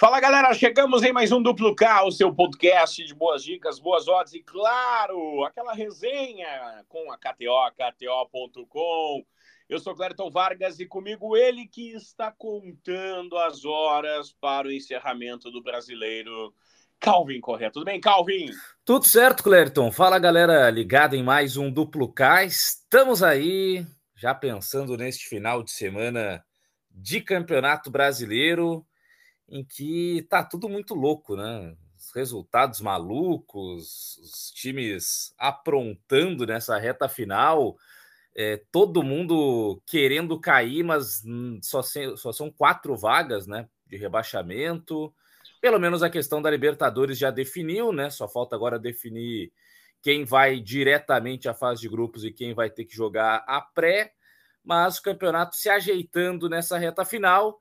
Fala galera, chegamos em mais um Duplo K, o seu podcast de boas dicas, boas odds e, claro, aquela resenha com a KTO, KTO.com. Eu sou Clériton Vargas e comigo ele que está contando as horas para o encerramento do brasileiro, Calvin Correia. Tudo bem, Calvin? Tudo certo, Clériton. Fala galera, ligado em mais um Duplo K. Estamos aí já pensando neste final de semana de Campeonato Brasileiro em que tá tudo muito louco, né? Os resultados malucos, os times aprontando nessa reta final, é, todo mundo querendo cair, mas só, se, só são quatro vagas, né? De rebaixamento. Pelo menos a questão da Libertadores já definiu, né? Só falta agora definir quem vai diretamente à fase de grupos e quem vai ter que jogar a pré. Mas o campeonato se ajeitando nessa reta final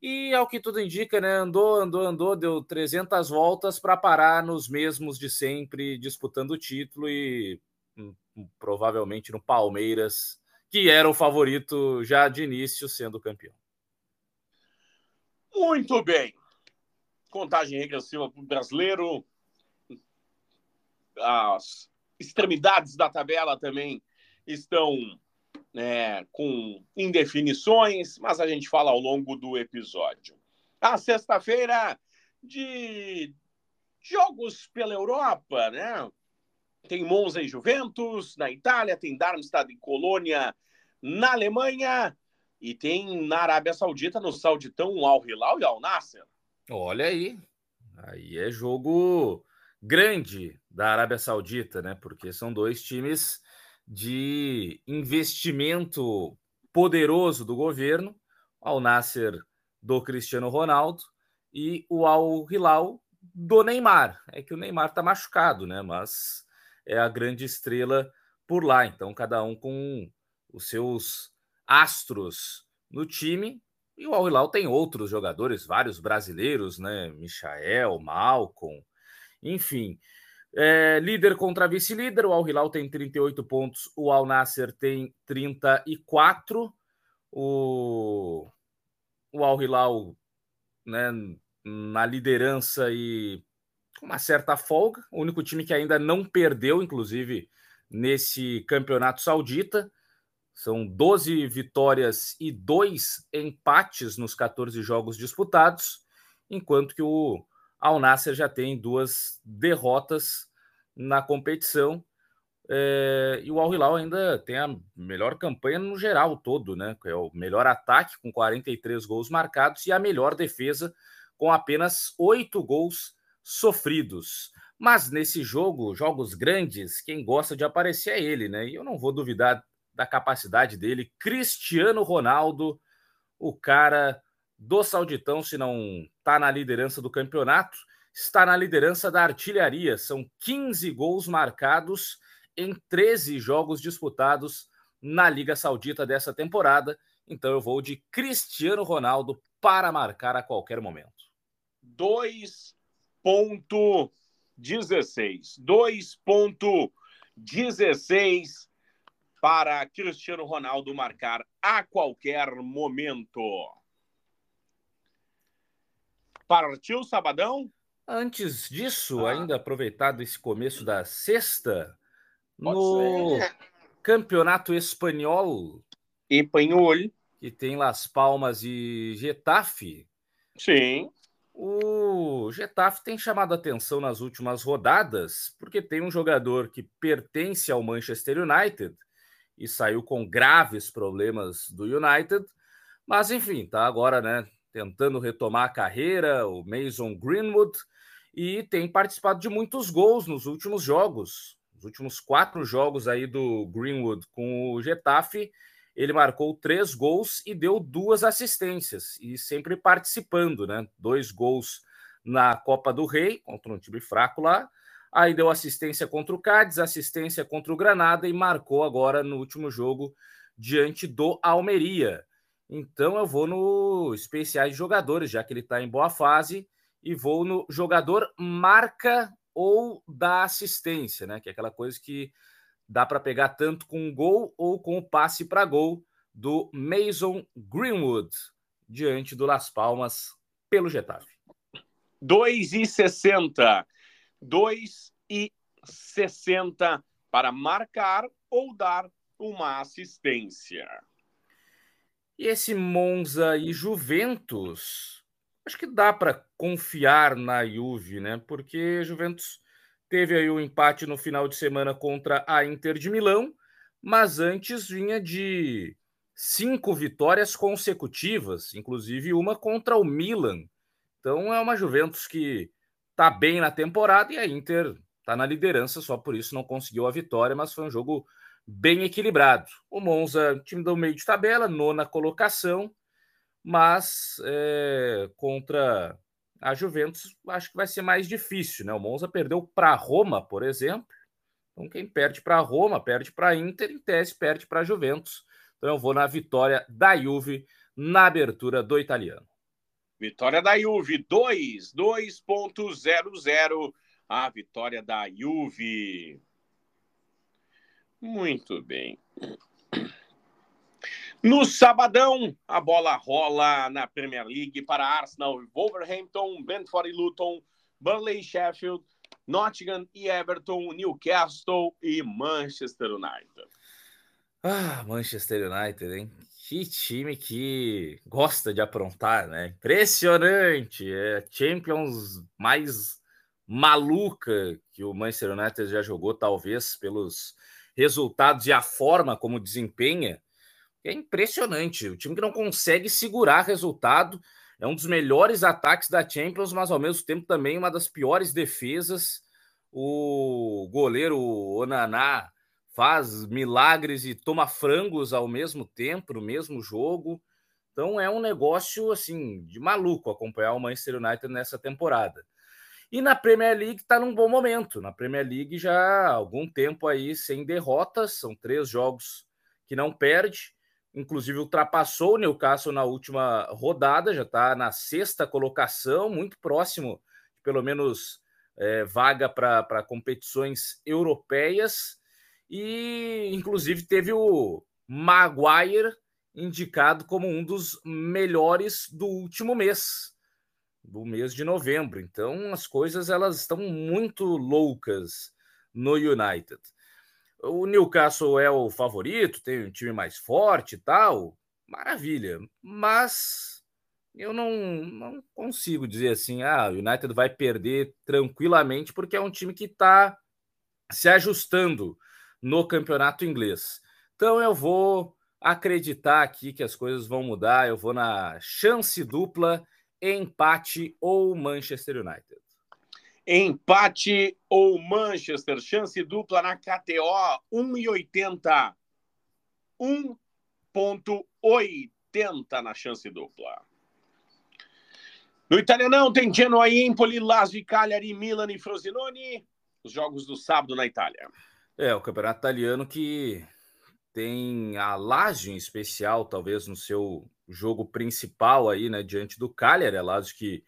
e ao que tudo indica, né, andou, andou, andou, deu 300 voltas para parar nos mesmos de sempre, disputando o título e hum, hum, provavelmente no Palmeiras, que era o favorito já de início, sendo campeão. Muito bem. Contagem regressiva para o brasileiro. As extremidades da tabela também estão né, com indefinições, mas a gente fala ao longo do episódio. A sexta-feira de jogos pela Europa, né? Tem Monza e Juventus na Itália, tem Darmstadt e Colônia na Alemanha e tem na Arábia Saudita, no Sauditão, Al Hilal e Al Nasser. Olha aí, aí é jogo grande da Arábia Saudita, né? Porque são dois times de investimento poderoso do governo, ao Nasser do Cristiano Ronaldo e o Al Hilal do Neymar. É que o Neymar está machucado, né? Mas é a grande estrela por lá. Então, cada um com os seus astros no time. E o Al Hilal tem outros jogadores, vários brasileiros, né? Michael, Malcolm, enfim. É, líder contra vice-líder, o Al Hilal tem 38 pontos, o Al Nasser tem 34. O, o Al Hilal né, na liderança e com uma certa folga. O único time que ainda não perdeu, inclusive, nesse campeonato saudita. São 12 vitórias e 2 empates nos 14 jogos disputados, enquanto que o Al Nasser já tem duas derrotas na competição. É, e o Al Hilal ainda tem a melhor campanha no geral todo, né? É o melhor ataque com 43 gols marcados e a melhor defesa com apenas oito gols sofridos. Mas nesse jogo, jogos grandes, quem gosta de aparecer é ele, né? E eu não vou duvidar da capacidade dele. Cristiano Ronaldo, o cara do Sauditão, se não está na liderança do campeonato, está na liderança da artilharia. São 15 gols marcados em 13 jogos disputados na Liga Saudita dessa temporada. Então eu vou de Cristiano Ronaldo para marcar a qualquer momento. 2.16. 2.16 para Cristiano Ronaldo marcar a qualquer momento. Partiu sabadão? Antes disso, ah. ainda aproveitado esse começo da sexta, Pode no ser. Campeonato Espanhol. Espanhol. Que tem Las Palmas e Getafe. Sim. O Getafe tem chamado atenção nas últimas rodadas, porque tem um jogador que pertence ao Manchester United e saiu com graves problemas do United, mas enfim, tá agora, né, tentando retomar a carreira, o Mason Greenwood, e tem participado de muitos gols nos últimos jogos. Nos últimos quatro jogos aí do Greenwood com o Getafe, ele marcou três gols e deu duas assistências, e sempre participando, né? Dois gols na Copa do Rei, contra um time fraco lá, aí deu assistência contra o Cádiz, assistência contra o Granada e marcou agora no último jogo diante do Almeria. Então eu vou no especiais de jogadores, já que ele está em boa fase, e vou no jogador marca ou da assistência, né? Que é aquela coisa que dá para pegar tanto com gol ou com o passe para gol do Mason Greenwood diante do Las Palmas pelo Getafe. 2,60. 2,60 para marcar ou dar uma assistência. E esse Monza e Juventus, acho que dá para confiar na Juve, né? Porque Juventus teve aí o um empate no final de semana contra a Inter de Milão, mas antes vinha de cinco vitórias consecutivas, inclusive uma contra o Milan. Então é uma Juventus que está bem na temporada e a Inter está na liderança, só por isso não conseguiu a vitória, mas foi um jogo bem equilibrado. O Monza, time do meio de tabela, nona colocação, mas é, contra a Juventus acho que vai ser mais difícil, né? O Monza perdeu para Roma, por exemplo. Então quem perde para Roma, perde para Inter, em tese perde para Juventus. Então eu vou na vitória da Juve na abertura do italiano. Vitória da Juve 2, 2.00. A vitória da Juve. Muito bem. No sabadão, a bola rola na Premier League para Arsenal, Wolverhampton, Brentford e Luton, Burnley Sheffield, Nottingham e Everton, Newcastle e Manchester United. Ah, Manchester United, hein? Que time que gosta de aprontar, né? Impressionante! É Champions mais maluca que o Manchester United já jogou, talvez pelos resultados e a forma como desempenha, é impressionante. O time que não consegue segurar resultado é um dos melhores ataques da Champions, mas ao mesmo tempo também uma das piores defesas. O goleiro Onaná faz milagres e toma frangos ao mesmo tempo, no mesmo jogo. Então é um negócio assim de maluco acompanhar o Manchester United nessa temporada. E na Premier League está num bom momento. Na Premier League já há algum tempo aí sem derrotas, são três jogos que não perde. Inclusive ultrapassou o Newcastle na última rodada, já está na sexta colocação, muito próximo, pelo menos é, vaga para competições europeias. E inclusive teve o Maguire indicado como um dos melhores do último mês do mês de novembro. Então as coisas elas estão muito loucas no United. O Newcastle é o favorito, tem um time mais forte e tal, maravilha. Mas eu não, não consigo dizer assim, ah, o United vai perder tranquilamente porque é um time que está se ajustando no campeonato inglês. Então eu vou acreditar aqui que as coisas vão mudar. Eu vou na chance dupla empate ou Manchester United. Empate ou Manchester, chance dupla na KTO, 1,80. 1,80 na chance dupla. No italianão tem Genoa Empoli, Lazio e Cagliari, Milan e Frosinone. Os jogos do sábado na Itália. É, o campeonato italiano que tem a Lazio em especial, talvez no seu jogo principal aí, né, diante do Cagliari, Lazio que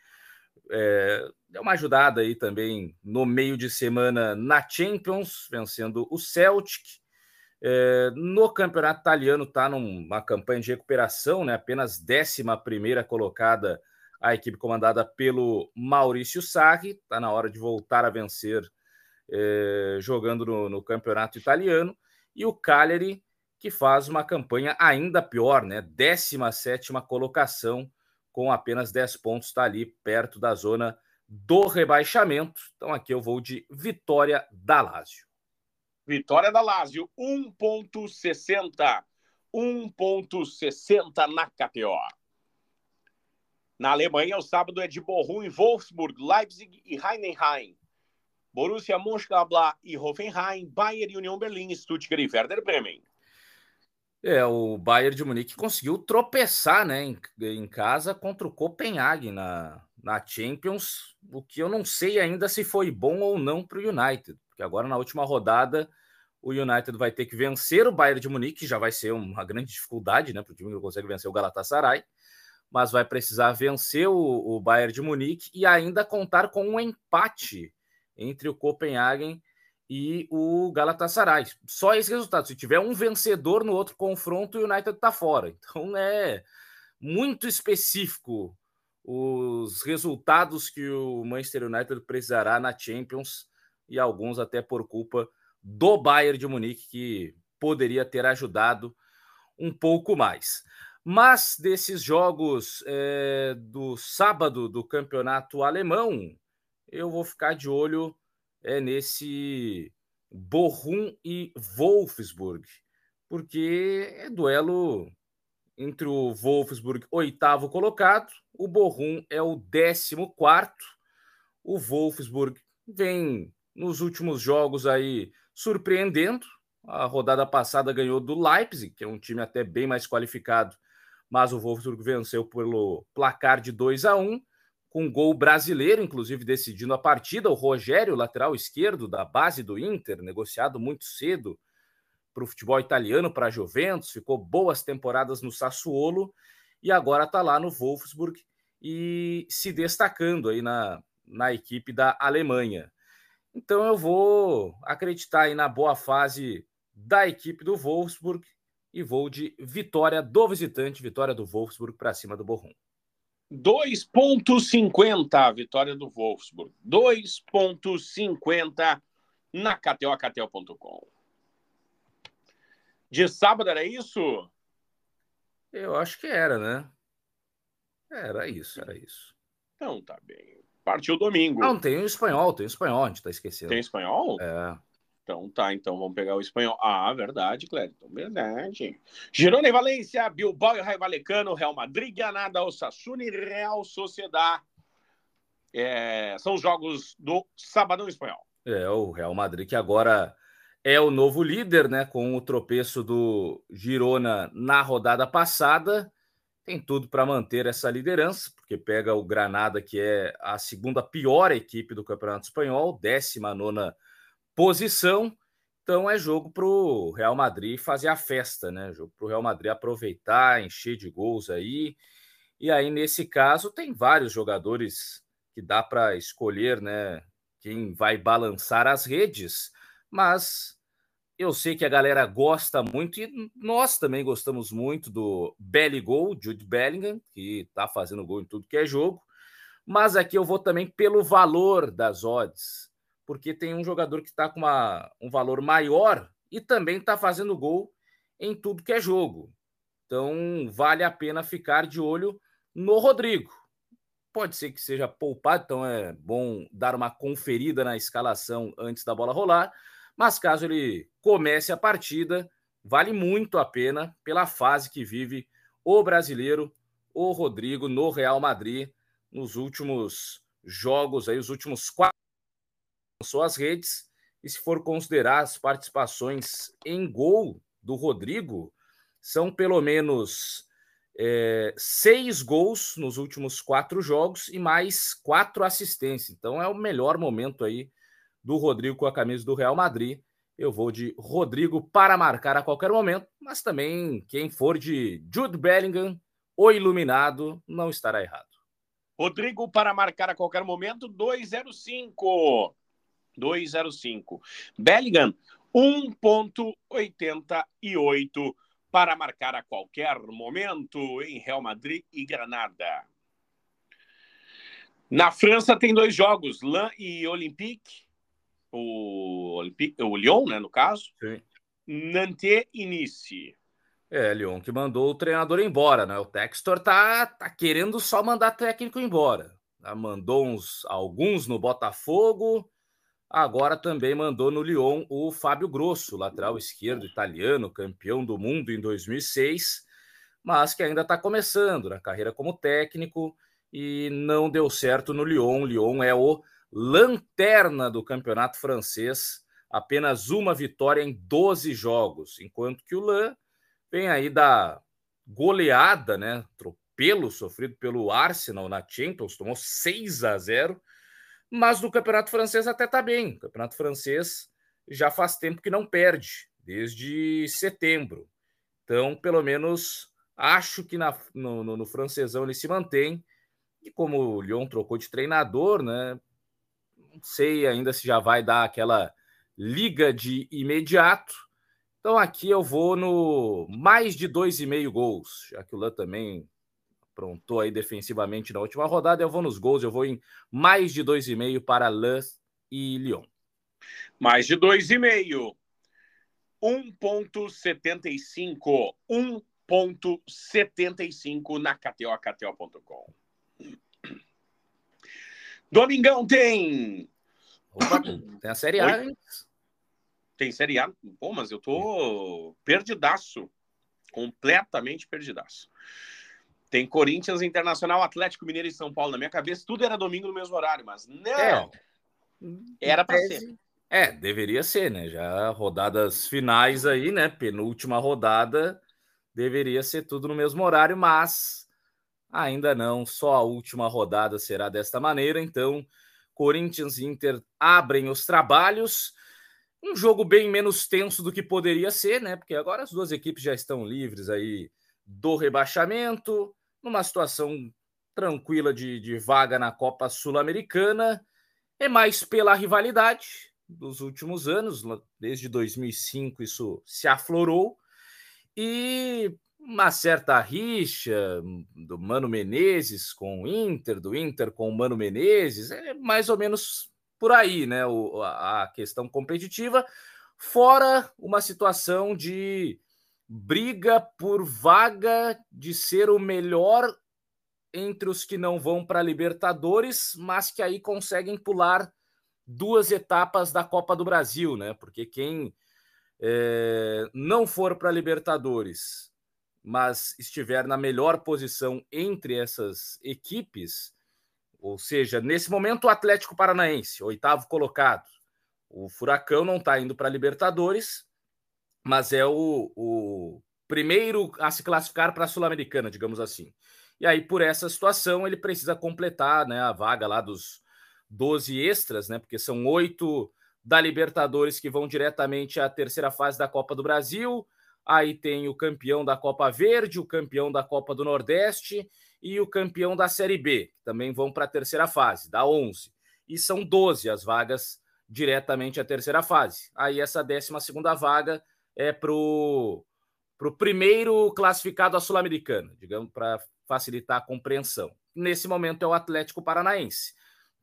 é, deu uma ajudada aí também no meio de semana na Champions, vencendo o Celtic. É, no campeonato italiano está numa campanha de recuperação, né, apenas 11 primeira colocada a equipe comandada pelo Maurício Sarri, está na hora de voltar a vencer é, jogando no, no campeonato italiano, e o Cagliari que faz uma campanha ainda pior, né? 17 colocação, com apenas 10 pontos, está ali perto da zona do rebaixamento. Então aqui eu vou de vitória da Lazio. Vitória da Lazio, 1,60. 1,60 na KTO. Na Alemanha, o sábado é de Bochum Wolfsburg, Leipzig e Heidenheim. Borussia Mönchengladbach e Hoffenheim, Bayern e União Berlim, Stuttgart e Werder Bremen. É, o Bayern de Munique conseguiu tropeçar né, em, em, casa contra o Copenhague na, na Champions, o que eu não sei ainda se foi bom ou não para o United, porque agora na última rodada o United vai ter que vencer o Bayern de Munique, que já vai ser uma grande dificuldade né, para o time que não consegue vencer o Galatasaray, mas vai precisar vencer o, o Bayern de Munique e ainda contar com um empate entre o Copenhagen e o Galatasaray. Só esse resultado. Se tiver um vencedor no outro confronto, o United está fora. Então é muito específico os resultados que o Manchester United precisará na Champions e alguns até por culpa do Bayern de Munique, que poderia ter ajudado um pouco mais. Mas desses jogos é, do sábado do campeonato alemão, eu vou ficar de olho é, nesse Bochum e Wolfsburg, porque é duelo entre o Wolfsburg, oitavo colocado, o Bochum é o décimo quarto. O Wolfsburg vem nos últimos jogos aí surpreendendo. A rodada passada ganhou do Leipzig, que é um time até bem mais qualificado, mas o Wolfsburg venceu pelo placar de 2 a 1 com gol brasileiro, inclusive decidindo a partida. O Rogério, lateral esquerdo da base do Inter, negociado muito cedo para o futebol italiano, para a Juventus, ficou boas temporadas no Sassuolo e agora está lá no Wolfsburg e se destacando aí na, na equipe da Alemanha. Então eu vou acreditar aí na boa fase da equipe do Wolfsburg e vou de vitória do visitante, vitória do Wolfsburg para cima do Bochum. 2,50 a vitória do Wolfsburg. 2,50 na KTO.com. De sábado era isso? Eu acho que era, né? Era isso, era isso. Então tá bem. Partiu domingo. Não, tem o espanhol, tem o espanhol, a gente tá esquecendo. Tem espanhol? É. Então tá, então vamos pegar o espanhol. Ah, verdade, Clériton, verdade. Girona e Valência, Bilbao e Raio Valecano, Real Madrid, Granada, Osasuna e Real Sociedad. É, são os jogos do Sabadão Espanhol. É, o Real Madrid que agora é o novo líder, né? Com o tropeço do Girona na rodada passada. Tem tudo para manter essa liderança, porque pega o Granada, que é a segunda pior equipe do Campeonato Espanhol, 19 nona posição. Então é jogo para o Real Madrid fazer a festa, né? Jogo para o Real Madrid aproveitar, encher de gols aí. E aí, nesse caso, tem vários jogadores que dá para escolher, né? Quem vai balançar as redes, mas eu sei que a galera gosta muito e nós também gostamos muito do Belly Gol, Jude Bellingham, que está fazendo gol em tudo que é jogo. Mas aqui eu vou também pelo valor das odds porque tem um jogador que está com uma, um valor maior e também está fazendo gol em tudo que é jogo. Então, vale a pena ficar de olho no Rodrigo. Pode ser que seja poupado, então é bom dar uma conferida na escalação antes da bola rolar. Mas caso ele comece a partida, vale muito a pena pela fase que vive o brasileiro, o Rodrigo, no Real Madrid, nos últimos jogos, aí, os últimos quatro suas redes. E se for considerar as participações em gol do Rodrigo, são pelo menos é, seis gols nos últimos quatro jogos e mais quatro assistências. Então é o melhor momento aí do Rodrigo com a camisa do Real Madrid. Eu vou de Rodrigo para marcar a qualquer momento, mas também quem for de Jude Bellingham, o iluminado, não estará errado. Rodrigo para marcar a qualquer momento, 205. 2,05. Bellingham, 1,88 para marcar a qualquer momento em Real Madrid e Granada. Na França tem dois jogos, Lan e Olympique. O, Olympique, o Lyon, né, no caso. Sim. Nantes e Nice. É, Lyon que mandou o treinador embora, né? O Textor tá, tá querendo só mandar técnico embora. Mandou uns, alguns no Botafogo, Agora também mandou no Lyon o Fábio Grosso, lateral esquerdo italiano, campeão do mundo em 2006, mas que ainda está começando na carreira como técnico e não deu certo no Lyon. Lyon é o lanterna do campeonato francês, apenas uma vitória em 12 jogos, enquanto que o Lan vem aí da goleada, né? Tropelo sofrido pelo Arsenal na Champions, tomou 6 a 0 mas no Campeonato Francês até tá bem. O Campeonato Francês já faz tempo que não perde, desde setembro. Então, pelo menos, acho que na, no, no, no francesão ele se mantém. E como o Lyon trocou de treinador, né? Não sei ainda se já vai dar aquela liga de imediato. Então aqui eu vou no mais de dois e meio gols, já que o Lan também aprontou aí defensivamente na última rodada. Eu vou nos gols, eu vou em mais de 2,5 para Lens e Lyon. Mais de 2,5. 1,75. 1,75 na KTO, KTO.com. Domingão tem. Opa, tem a Série A, hein? Tem Série A. Pô, mas eu tô perdidaço. Completamente perdidaço. Tem Corinthians Internacional, Atlético Mineiro e São Paulo. Na minha cabeça, tudo era domingo no mesmo horário, mas não. É. Era para ser. É, deveria ser, né? Já rodadas finais aí, né? Penúltima rodada, deveria ser tudo no mesmo horário, mas ainda não. Só a última rodada será desta maneira. Então, Corinthians e Inter abrem os trabalhos. Um jogo bem menos tenso do que poderia ser, né? Porque agora as duas equipes já estão livres aí do rebaixamento, numa situação tranquila de, de vaga na Copa Sul-Americana. É mais pela rivalidade dos últimos anos, desde 2005 isso se aflorou. E uma certa rixa do Mano Menezes com o Inter, do Inter com o Mano Menezes, é mais ou menos por aí, né? O, a questão competitiva, fora uma situação de briga por vaga de ser o melhor entre os que não vão para Libertadores, mas que aí conseguem pular duas etapas da Copa do Brasil, né? Porque quem é, não for para Libertadores, mas estiver na melhor posição entre essas equipes, ou seja, nesse momento o Atlético Paranaense, oitavo colocado, o Furacão não está indo para Libertadores, mas é o, o primeiro a se classificar para a Sul-Americana, digamos assim. E aí, por essa situação, ele precisa completar né, a vaga lá dos 12 extras, né? Porque são oito da Libertadores que vão diretamente à terceira fase da Copa do Brasil. Aí tem o campeão da Copa Verde, o campeão da Copa do Nordeste e o campeão da Série B, que também vão para a terceira fase, da 11. E são 12 as vagas diretamente à terceira fase. Aí essa 12 segunda vaga é para o primeiro classificado à Sul-Americana, digamos, para facilitar a compreensão. Nesse momento é o Atlético Paranaense.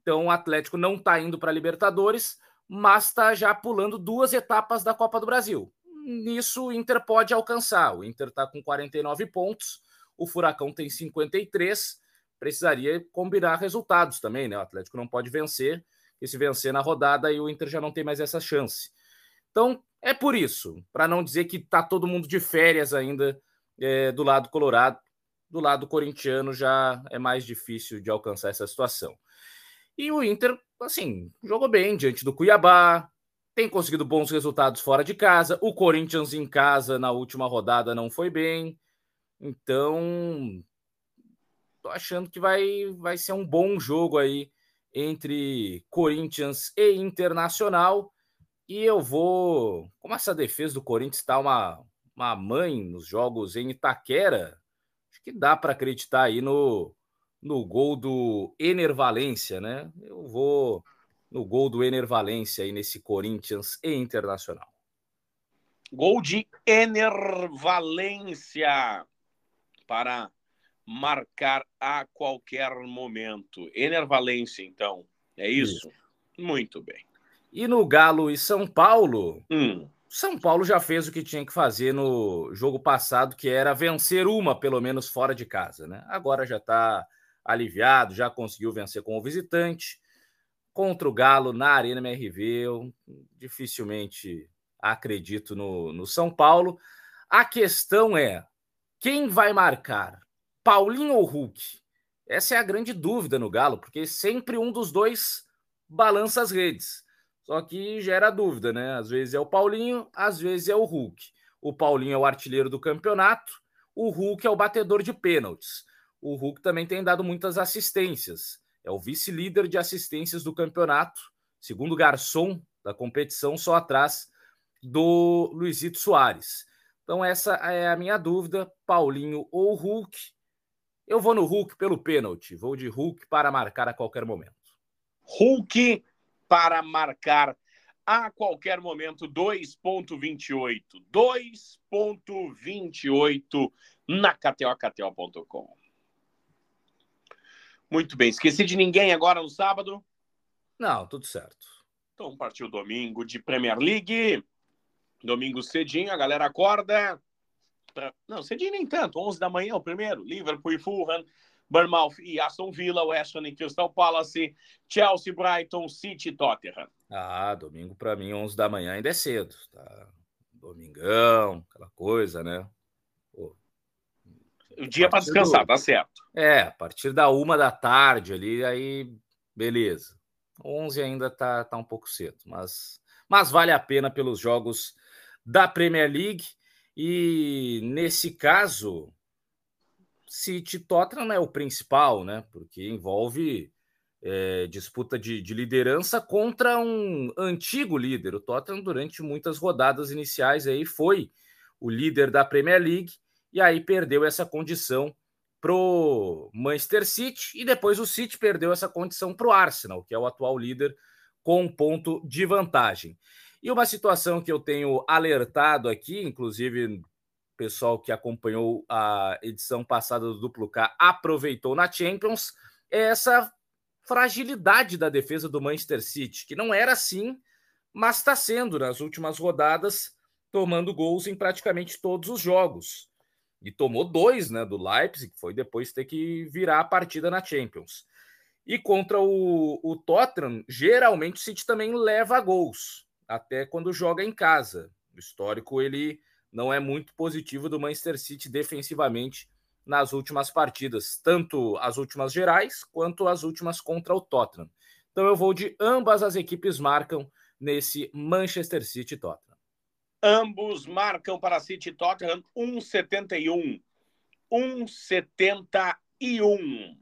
Então o Atlético não está indo para a Libertadores, mas está já pulando duas etapas da Copa do Brasil. Nisso o Inter pode alcançar. O Inter está com 49 pontos, o Furacão tem 53. Precisaria combinar resultados também, né? O Atlético não pode vencer, e se vencer na rodada, aí o Inter já não tem mais essa chance. Então, é por isso, para não dizer que está todo mundo de férias ainda é, do lado colorado, do lado corintiano já é mais difícil de alcançar essa situação. E o Inter, assim, jogou bem diante do Cuiabá, tem conseguido bons resultados fora de casa. O Corinthians em casa na última rodada não foi bem. Então, tô achando que vai, vai ser um bom jogo aí entre Corinthians e Internacional. E eu vou. Como essa defesa do Corinthians está uma, uma mãe nos jogos em Itaquera, acho que dá para acreditar aí no, no gol do Enervalência, né? Eu vou no gol do Enervalência aí nesse Corinthians e Internacional. Gol de Enervalência para marcar a qualquer momento. Enervalência, então. É isso? isso? Muito bem. E no Galo e São Paulo, hum. São Paulo já fez o que tinha que fazer no jogo passado, que era vencer uma, pelo menos fora de casa, né? Agora já está aliviado, já conseguiu vencer com o visitante. Contra o Galo na Arena MRV, eu dificilmente acredito no, no São Paulo. A questão é: quem vai marcar? Paulinho ou Hulk? Essa é a grande dúvida no Galo, porque sempre um dos dois balança as redes. Só que gera dúvida, né? Às vezes é o Paulinho, às vezes é o Hulk. O Paulinho é o artilheiro do campeonato, o Hulk é o batedor de pênaltis. O Hulk também tem dado muitas assistências. É o vice-líder de assistências do campeonato, segundo garçom da competição, só atrás do Luizito Soares. Então, essa é a minha dúvida: Paulinho ou Hulk. Eu vou no Hulk pelo pênalti. Vou de Hulk para marcar a qualquer momento. Hulk para marcar a qualquer momento 2.28. 2.28 na KTO, KTO.com. Muito bem. Esqueci de ninguém agora no sábado? Não, tudo certo. Então partiu domingo de Premier League. Domingo cedinho, a galera acorda. Pra... Não, cedinho nem tanto. 11 da manhã o primeiro. Liverpool e Fulham. Bournemouth e Aston Villa, West Ham e Crystal Palace, Chelsea, Brighton, City e Tottenham. Ah, domingo para mim, 11 da manhã ainda é cedo. Tá? Domingão, aquela coisa, né? Pô, o dia para descansar, do... tá certo. É, a partir da uma da tarde ali, aí beleza. 11 ainda tá, tá um pouco cedo, mas, mas vale a pena pelos jogos da Premier League. E nesse caso, City Tottenham é o principal, né? Porque envolve é, disputa de, de, liderança contra um antigo líder. O Tottenham, durante muitas rodadas iniciais, aí foi o líder da Premier League e aí perdeu essa condição pro Manchester City e depois o City perdeu essa condição para o Arsenal, que é o atual líder com um ponto de vantagem. E uma situação que eu tenho alertado aqui, inclusive pessoal que acompanhou a edição passada do Duplo K aproveitou na Champions, é essa fragilidade da defesa do Manchester City, que não era assim, mas está sendo nas últimas rodadas, tomando gols em praticamente todos os jogos. E tomou dois né, do Leipzig, que foi depois ter que virar a partida na Champions. E contra o, o Tottenham, geralmente o City também leva gols, até quando joga em casa. O histórico ele não é muito positivo do Manchester City defensivamente nas últimas partidas, tanto as últimas gerais quanto as últimas contra o Tottenham. Então eu vou de ambas as equipes marcam nesse Manchester City Tottenham. Ambos marcam para City Tottenham 1,71. 1,71.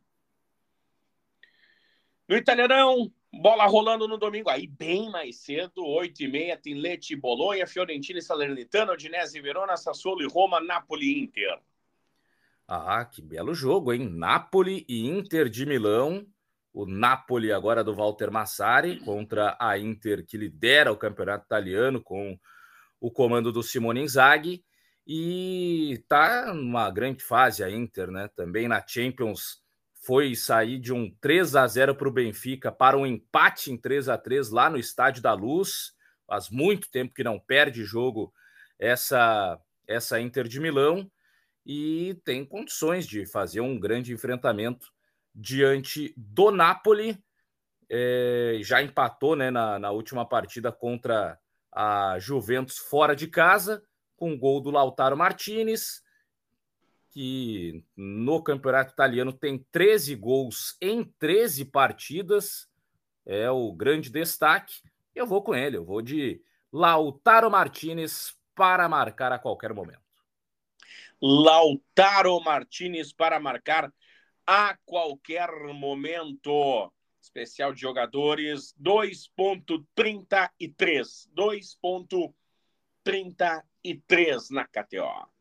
No Italianão, Bola rolando no domingo, aí bem mais cedo, 8h30, tem Leti Bolonha, Fiorentina e Salernitana, Odinese Verona, Sassuolo e Roma, Napoli e Inter. Ah, que belo jogo, hein? Napoli e Inter de Milão. O Napoli agora do Walter Massari contra a Inter que lidera o campeonato italiano com o comando do Simone Inzaghi e tá numa grande fase a Inter, né? Também na Champions foi sair de um 3 a 0 para o Benfica para um empate em 3 a 3 lá no Estádio da Luz. Faz muito tempo que não perde jogo essa essa Inter de Milão e tem condições de fazer um grande enfrentamento diante do Napoli. É, já empatou né, na, na última partida contra a Juventus fora de casa, com gol do Lautaro Martinez que no campeonato italiano tem 13 gols em 13 partidas, é o grande destaque. Eu vou com ele, eu vou de Lautaro Martinez para marcar a qualquer momento. Lautaro Martinez para marcar a qualquer momento. Especial de jogadores 2.33. 2.33 na KTO.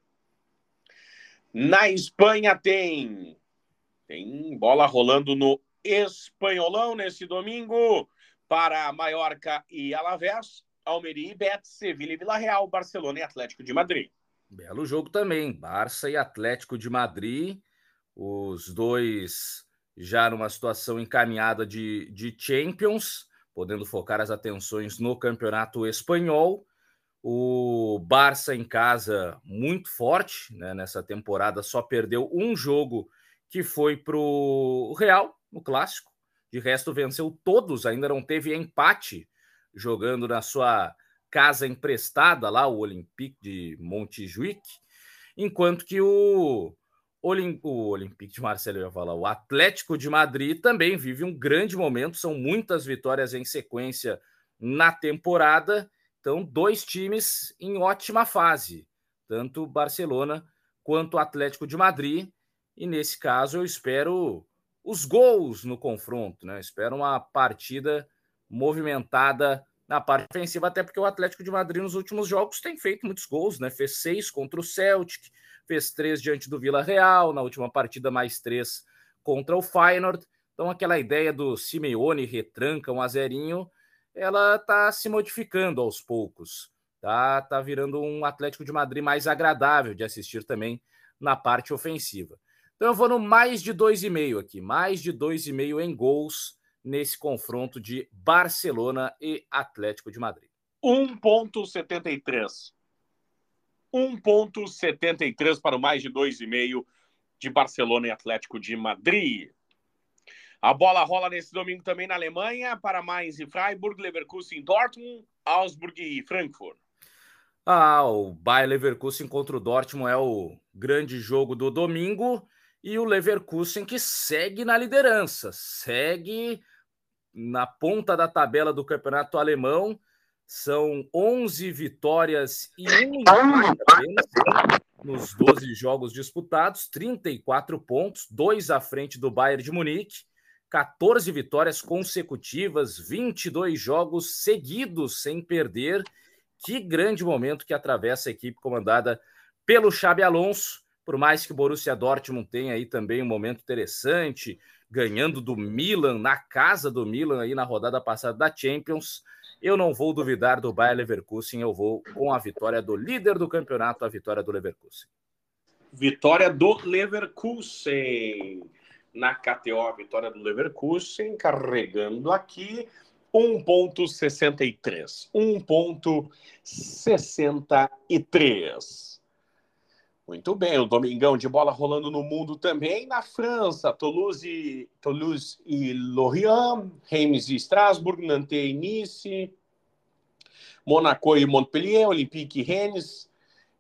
Na Espanha tem tem bola rolando no Espanholão nesse domingo para Mallorca e Alavés, Almeria e Betis, Sevilha e Vila Real, Barcelona e Atlético de Madrid. Belo jogo também, Barça e Atlético de Madrid, os dois já numa situação encaminhada de, de Champions, podendo focar as atenções no campeonato espanhol. O Barça em casa muito forte né, nessa temporada, só perdeu um jogo que foi para o Real, no clássico. De resto, venceu todos, ainda não teve empate jogando na sua casa emprestada lá, o Olympique de Montjuic, enquanto que o, Olim, o Olympique de Marseille, eu ia falar, o Atlético de Madrid também vive um grande momento, são muitas vitórias em sequência na temporada então, dois times em ótima fase, tanto Barcelona quanto Atlético de Madrid. E nesse caso, eu espero os gols no confronto, né? espero uma partida movimentada na parte ofensiva, até porque o Atlético de Madrid nos últimos jogos tem feito muitos gols, né? Fez seis contra o Celtic, fez três diante do Vila Real, na última partida mais três contra o Feyenoord. Então aquela ideia do Simeone retranca um azerinho ela está se modificando aos poucos. Tá, tá virando um Atlético de Madrid mais agradável de assistir também na parte ofensiva. Então eu vou no mais de 2,5 aqui, mais de 2,5 em gols nesse confronto de Barcelona e Atlético de Madrid. 1,73. 1,73 para o mais de 2,5 de Barcelona e Atlético de Madrid. A bola rola nesse domingo também na Alemanha para Mainz e Freiburg, Leverkusen, Dortmund, Augsburg e Frankfurt. Ah, o Bayer Leverkusen contra o Dortmund é o grande jogo do domingo e o Leverkusen que segue na liderança, segue na ponta da tabela do campeonato alemão. São 11 vitórias e um nos 12 jogos disputados, 34 pontos, dois à frente do Bayern de Munique. 14 vitórias consecutivas, 22 jogos seguidos sem perder. Que grande momento que atravessa a equipe comandada pelo Xabi Alonso. Por mais que o Borussia Dortmund tenha aí também um momento interessante, ganhando do Milan, na casa do Milan aí na rodada passada da Champions, eu não vou duvidar do Bayer Leverkusen, eu vou com a vitória do líder do campeonato, a vitória do Leverkusen. Vitória do Leverkusen na KTO, vitória do Leverkusen, carregando aqui 1.63. 1.63. Muito bem, o Domingão de bola rolando no mundo também. Na França, Toulouse, Toulouse e Lorient, Reims e Strasbourg, Nantes e Nice, Monaco e Montpellier, Olympique e Rennes,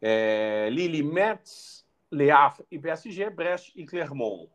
é, Lille Metz, Le Havre e PSG, Brest e Clermont.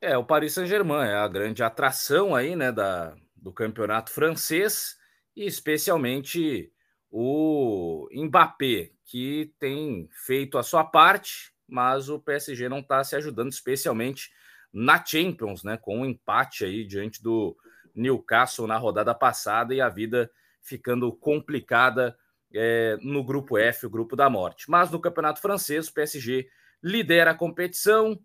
É, o Paris Saint-Germain é a grande atração aí, né, da, do campeonato francês e especialmente o Mbappé, que tem feito a sua parte, mas o PSG não está se ajudando, especialmente na Champions, né, com um empate aí diante do Newcastle na rodada passada e a vida ficando complicada é, no grupo F, o grupo da morte. Mas no campeonato francês, o PSG lidera a competição,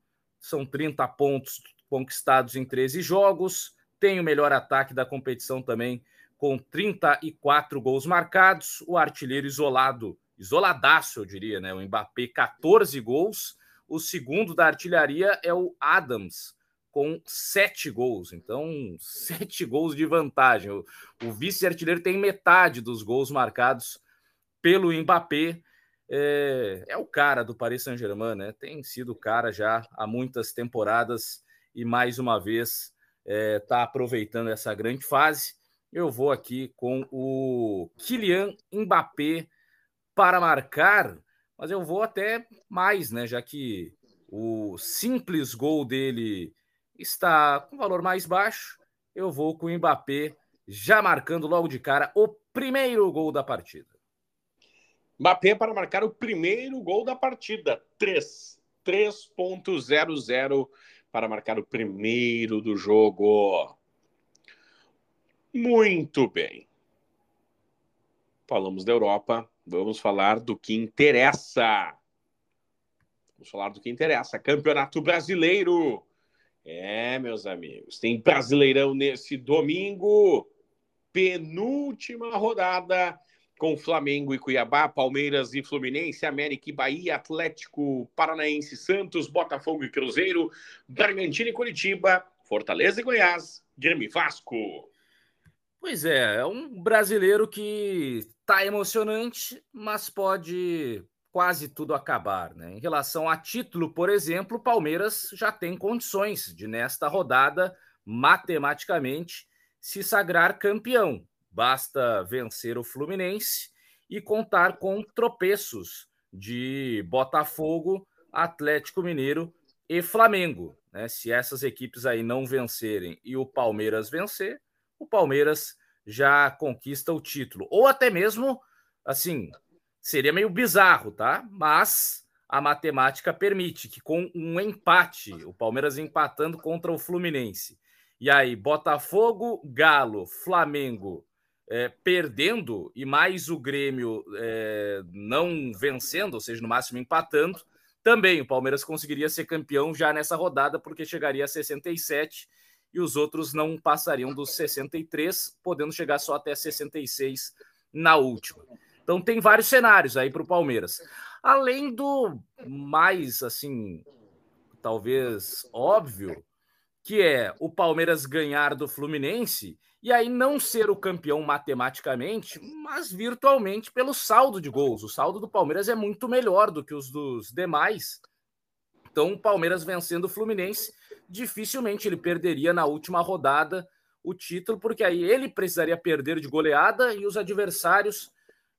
são 30 pontos conquistados em 13 jogos, tem o melhor ataque da competição também, com 34 gols marcados, o artilheiro isolado, isoladaço, eu diria, né? O Mbappé, 14 gols. O segundo da artilharia é o Adams, com sete gols. Então, sete gols de vantagem. O, o vice-artilheiro tem metade dos gols marcados pelo Mbappé é, é o cara do Paris Saint-Germain, né? Tem sido o cara já há muitas temporadas e mais uma vez está é, tá aproveitando essa grande fase. Eu vou aqui com o Kylian Mbappé para marcar, mas eu vou até mais, né? Já que o simples gol dele está com valor mais baixo, eu vou com o Mbappé já marcando logo de cara o primeiro gol da partida. Mbappé para marcar o primeiro gol da partida. 3. 3.00 para marcar o primeiro do jogo. Muito bem. Falamos da Europa, vamos falar do que interessa. Vamos falar do que interessa. Campeonato Brasileiro. É, meus amigos, tem Brasileirão nesse domingo. Penúltima rodada com Flamengo e Cuiabá, Palmeiras e Fluminense, América e Bahia, Atlético Paranaense, Santos, Botafogo e Cruzeiro, Bragantino e Curitiba, Fortaleza e Goiás, Grêmio e Vasco. Pois é, é um brasileiro que tá emocionante, mas pode quase tudo acabar, né? Em relação a título, por exemplo, o Palmeiras já tem condições de nesta rodada matematicamente se sagrar campeão Basta vencer o Fluminense e contar com tropeços de Botafogo, Atlético Mineiro e Flamengo. Né? Se essas equipes aí não vencerem e o Palmeiras vencer, o Palmeiras já conquista o título. Ou até mesmo, assim, seria meio bizarro, tá? Mas a matemática permite que com um empate, o Palmeiras empatando contra o Fluminense, e aí Botafogo, Galo, Flamengo é, perdendo e mais o Grêmio é, não vencendo, ou seja, no máximo empatando, também o Palmeiras conseguiria ser campeão já nessa rodada, porque chegaria a 67 e os outros não passariam dos 63, podendo chegar só até 66 na última. Então tem vários cenários aí para o Palmeiras. Além do mais assim talvez óbvio, que é o Palmeiras ganhar do Fluminense e aí não ser o campeão matematicamente, mas virtualmente pelo saldo de gols. O saldo do Palmeiras é muito melhor do que os dos demais. Então, o Palmeiras vencendo o Fluminense, dificilmente ele perderia na última rodada o título, porque aí ele precisaria perder de goleada e os adversários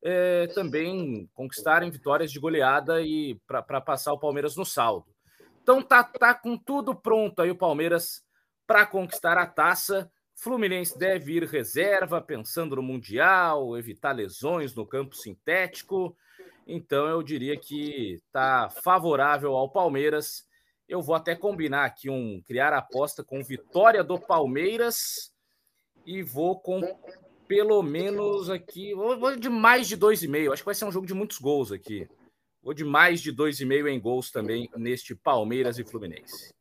é, também conquistarem vitórias de goleada e para passar o Palmeiras no saldo. Então tá, tá com tudo pronto aí o Palmeiras para conquistar a taça. Fluminense deve ir reserva, pensando no Mundial, evitar lesões no campo sintético. Então eu diria que tá favorável ao Palmeiras. Eu vou até combinar aqui um criar aposta com vitória do Palmeiras e vou com pelo menos aqui, vou de mais de dois e meio. Acho que vai ser um jogo de muitos gols aqui. Vou de mais de dois e meio em gols também neste Palmeiras e Fluminense.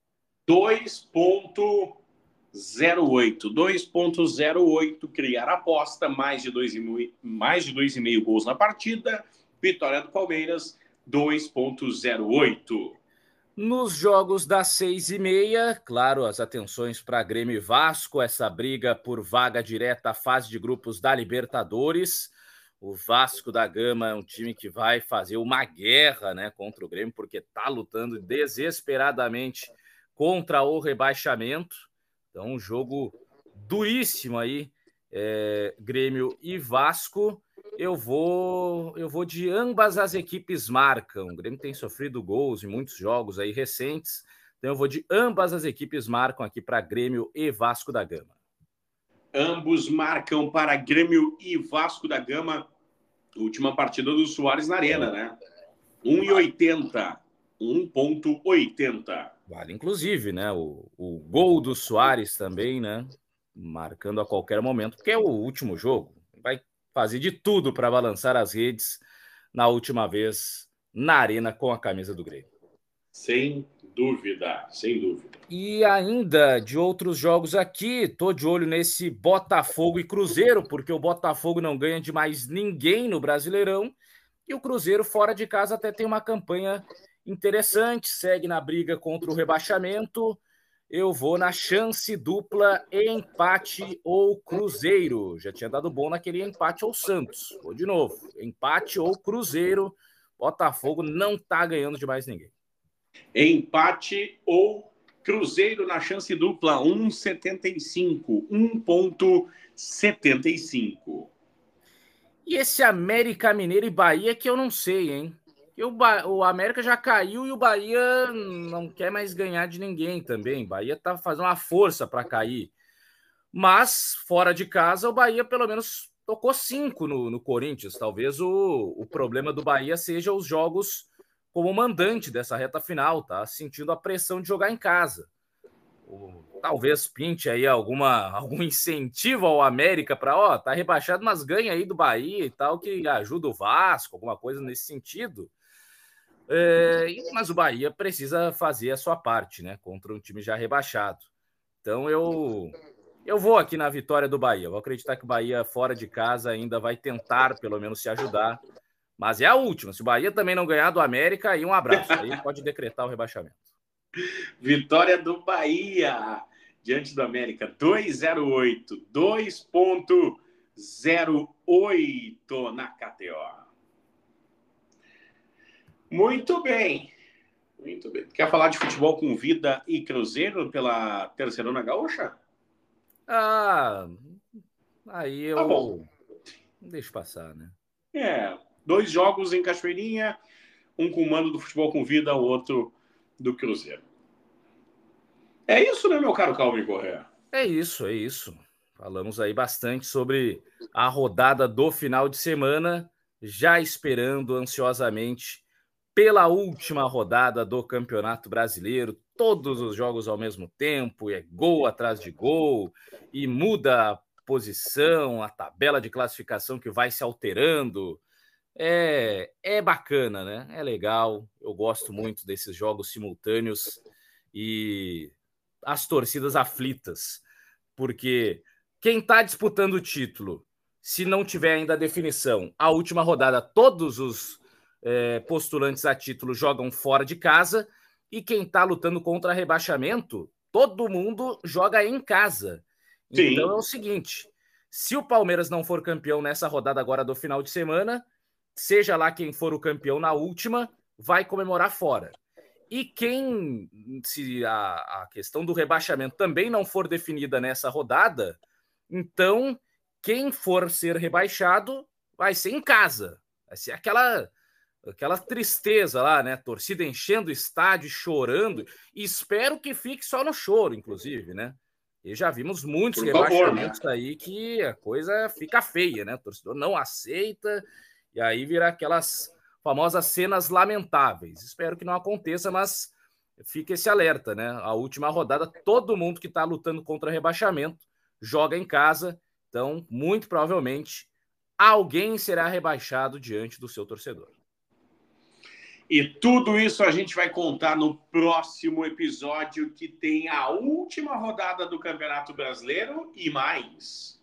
2.08. 2.08 criar aposta, mais de dois e meio, mais de dois e meio gols na partida. Vitória do Palmeiras 2.08. Nos jogos das seis e meia, claro, as atenções para Grêmio e Vasco, essa briga por vaga direta à fase de grupos da Libertadores. O Vasco da Gama é um time que vai fazer uma guerra né, contra o Grêmio, porque está lutando desesperadamente contra o rebaixamento. Então, um jogo duríssimo aí, é, Grêmio e Vasco eu vou eu vou de ambas as equipes marcam. O Grêmio tem sofrido gols em muitos jogos aí recentes. Então eu vou de ambas as equipes marcam aqui para Grêmio e Vasco da Gama. Ambos marcam para Grêmio e Vasco da Gama. Última partida do Soares na Arena, né? 1,80. 1,80. Vale, inclusive, né? O, o gol do Soares também, né? Marcando a qualquer momento, porque é o último jogo. Vai fazer de tudo para balançar as redes na última vez na arena com a camisa do Grêmio. Sem dúvida, sem dúvida. E ainda de outros jogos aqui, tô de olho nesse Botafogo e Cruzeiro, porque o Botafogo não ganha de mais ninguém no Brasileirão e o Cruzeiro fora de casa até tem uma campanha interessante, segue na briga contra o rebaixamento eu vou na chance dupla empate ou Cruzeiro. Já tinha dado bom naquele empate ou Santos. Vou de novo. Empate ou Cruzeiro. Botafogo não tá ganhando de mais ninguém. Empate ou Cruzeiro na chance dupla 1,75. 1,75. E esse América Mineiro e Bahia que eu não sei, hein? E o, ba... o América já caiu e o Bahia não quer mais ganhar de ninguém também. Bahia tá fazendo uma força para cair. Mas, fora de casa, o Bahia pelo menos tocou cinco no, no Corinthians. Talvez o, o problema do Bahia seja os jogos como mandante dessa reta final, tá? Sentindo a pressão de jogar em casa. Talvez pinte aí alguma, algum incentivo ao América para, ó, tá rebaixado, mas ganha aí do Bahia e tal, que ajuda o Vasco, alguma coisa nesse sentido. É, mas o Bahia precisa fazer a sua parte, né? Contra um time já rebaixado. Então eu eu vou aqui na vitória do Bahia. Vou acreditar que o Bahia fora de casa ainda vai tentar, pelo menos, se ajudar. Mas é a última. Se o Bahia também não ganhar do América, aí um abraço. Aí pode decretar o rebaixamento. Vitória do Bahia diante do América. 2,08. 2,08 na KTO. Muito bem. Muito bem. Quer falar de futebol com Vida e Cruzeiro pela Terceirona Gaúcha? Ah, aí eu. Tá bom. Deixa passar, né? É. Dois jogos em Cachoeirinha, um com o mando do futebol com vida, o outro do Cruzeiro. É isso, né, meu caro Calvin Correa? É isso, é isso. Falamos aí bastante sobre a rodada do final de semana, já esperando ansiosamente pela última rodada do Campeonato Brasileiro, todos os jogos ao mesmo tempo, e é gol atrás de gol, e muda a posição, a tabela de classificação que vai se alterando. É, é bacana, né? É legal. Eu gosto muito desses jogos simultâneos e as torcidas aflitas, porque quem está disputando o título, se não tiver ainda a definição, a última rodada, todos os é, postulantes a título jogam fora de casa E quem está lutando contra rebaixamento, todo mundo joga em casa. Sim. Então é o seguinte: se o Palmeiras não for campeão nessa rodada agora do final de semana, seja lá quem for o campeão na última, vai comemorar fora. E quem, se a, a questão do rebaixamento também não for definida nessa rodada, então quem for ser rebaixado vai ser em casa. Vai ser aquela aquela tristeza lá, né? Torcida enchendo o estádio, chorando. E espero que fique só no choro, inclusive, né? E já vimos muitos Por rebaixamentos favor, né? aí que a coisa fica feia, né? O torcedor não aceita, e aí vira aquelas famosas cenas lamentáveis. Espero que não aconteça, mas fica esse alerta, né? A última rodada, todo mundo que está lutando contra rebaixamento joga em casa, então, muito provavelmente, alguém será rebaixado diante do seu torcedor. E tudo isso a gente vai contar no próximo episódio, que tem a última rodada do Campeonato Brasileiro e mais.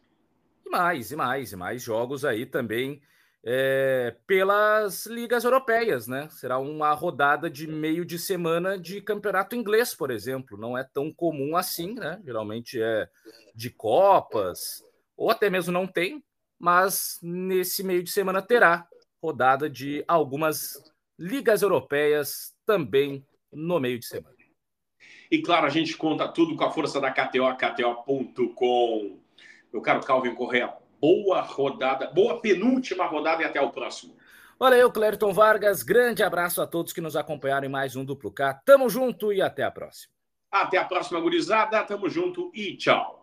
E mais, e mais, e mais jogos aí também é, pelas ligas europeias, né? Será uma rodada de meio de semana de campeonato inglês, por exemplo. Não é tão comum assim, né? Geralmente é de Copas, ou até mesmo não tem, mas nesse meio de semana terá rodada de algumas ligas europeias também no meio de semana. E claro, a gente conta tudo com a força da KTO, KTO.com. Meu caro Calvin Correa, boa rodada, boa penúltima rodada e até o próximo. Valeu, Clériton Vargas. Grande abraço a todos que nos acompanharam em mais um Duplo K. Tamo junto e até a próxima. Até a próxima, gurizada. Tamo junto e tchau.